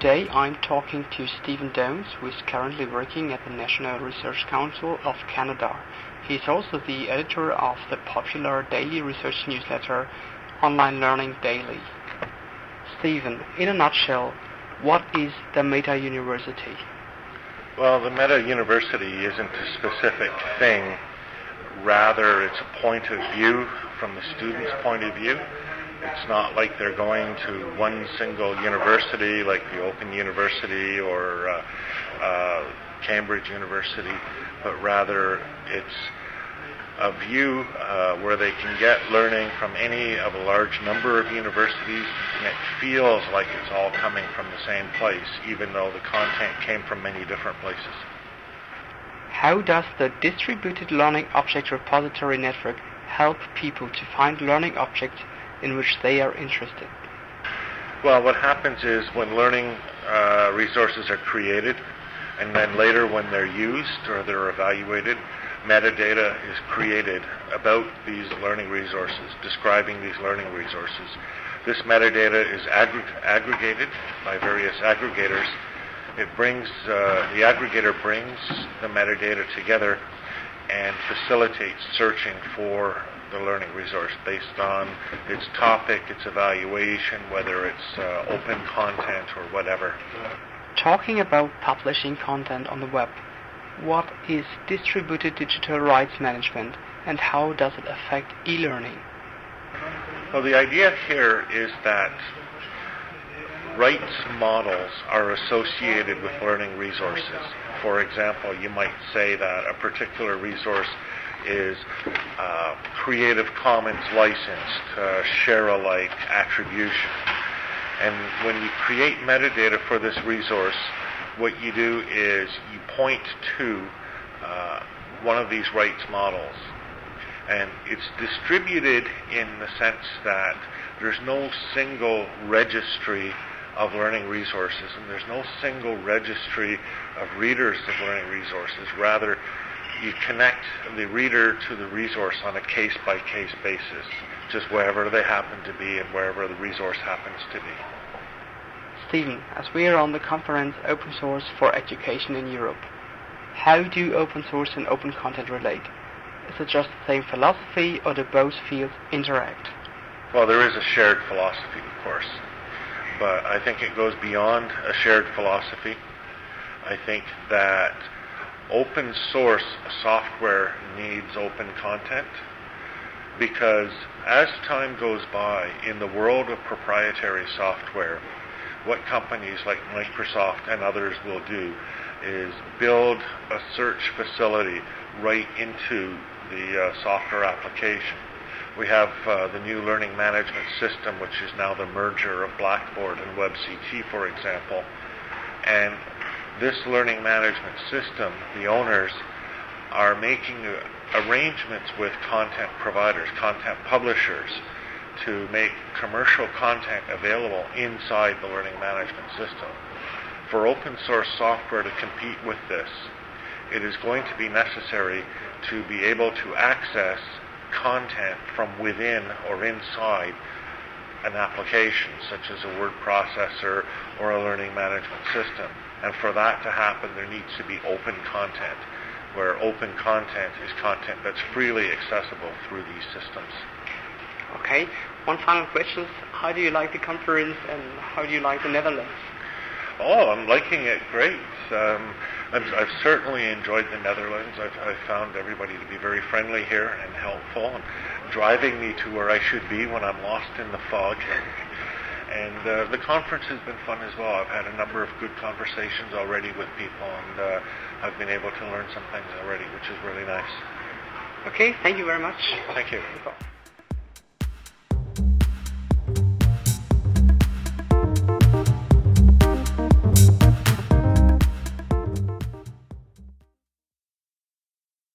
I'm talking to Stephen Downes, who is currently working at the National Research Council of Canada. He is also the editor of the popular daily research newsletter Online Learning Daily. Stephen, in a nutshell, what is the Meta University? Well, the Meta University isn't a specific thing. Rather, it's a point of view from the student's point of view. It's not like they're going to one single university like the Open University or uh, uh, Cambridge University, but rather it's a view uh, where they can get learning from any of a large number of universities, and it feels like it's all coming from the same place, even though the content came from many different places. How does the Distributed Learning Object Repository Network help people to find learning objects in which they are interested? Well, what happens is when learning uh, resources are created, and then later when they're used or they're evaluated, metadata is created about these learning resources, describing these learning resources. This metadata is aggr- aggregated by various aggregators. It brings uh, the aggregator brings the metadata together and facilitates searching for the learning resource based on its topic, its evaluation, whether it's uh, open content or whatever. Talking about publishing content on the web, what is distributed digital rights management and how does it affect e-learning? Well, the idea here is that rights models are associated with learning resources. For example, you might say that a particular resource is uh, Creative Commons licensed, uh, share alike attribution. And when you create metadata for this resource, what you do is you point to uh, one of these rights models. And it's distributed in the sense that there's no single registry of learning resources and there's no single registry of readers of learning resources. Rather, you connect the reader to the resource on a case-by-case basis, just wherever they happen to be and wherever the resource happens to be. Stephen, as we are on the conference Open Source for Education in Europe, how do open source and open content relate? Is it just the same philosophy or do both fields interact? Well, there is a shared philosophy, of course, but I think it goes beyond a shared philosophy. I think that open source software needs open content because as time goes by in the world of proprietary software, what companies like Microsoft and others will do is build a search facility right into the uh, software application. We have uh, the new learning management system, which is now the merger of Blackboard and WebCT, for example. And this learning management system, the owners are making arrangements with content providers, content publishers, to make commercial content available inside the learning management system. For open source software to compete with this, it is going to be necessary to be able to access content from within or inside an application, such as a word processor or a learning management system. And for that to happen, there needs to be open content, where open content is content that's freely accessible through these systems. Okay, one final question. How do you like the conference and how do you like the Netherlands? Oh, I'm liking it great. Um, I've, I've, certainly enjoyed the Netherlands. I've, I've, found everybody to be very friendly here and helpful and driving me to where I should be when I'm lost in the fog. And uh, the conference has been fun as well. I've had a number of good conversations already with people, and uh, I've been able to learn some things already, which is really nice. Okay, thank you very much. Thank you.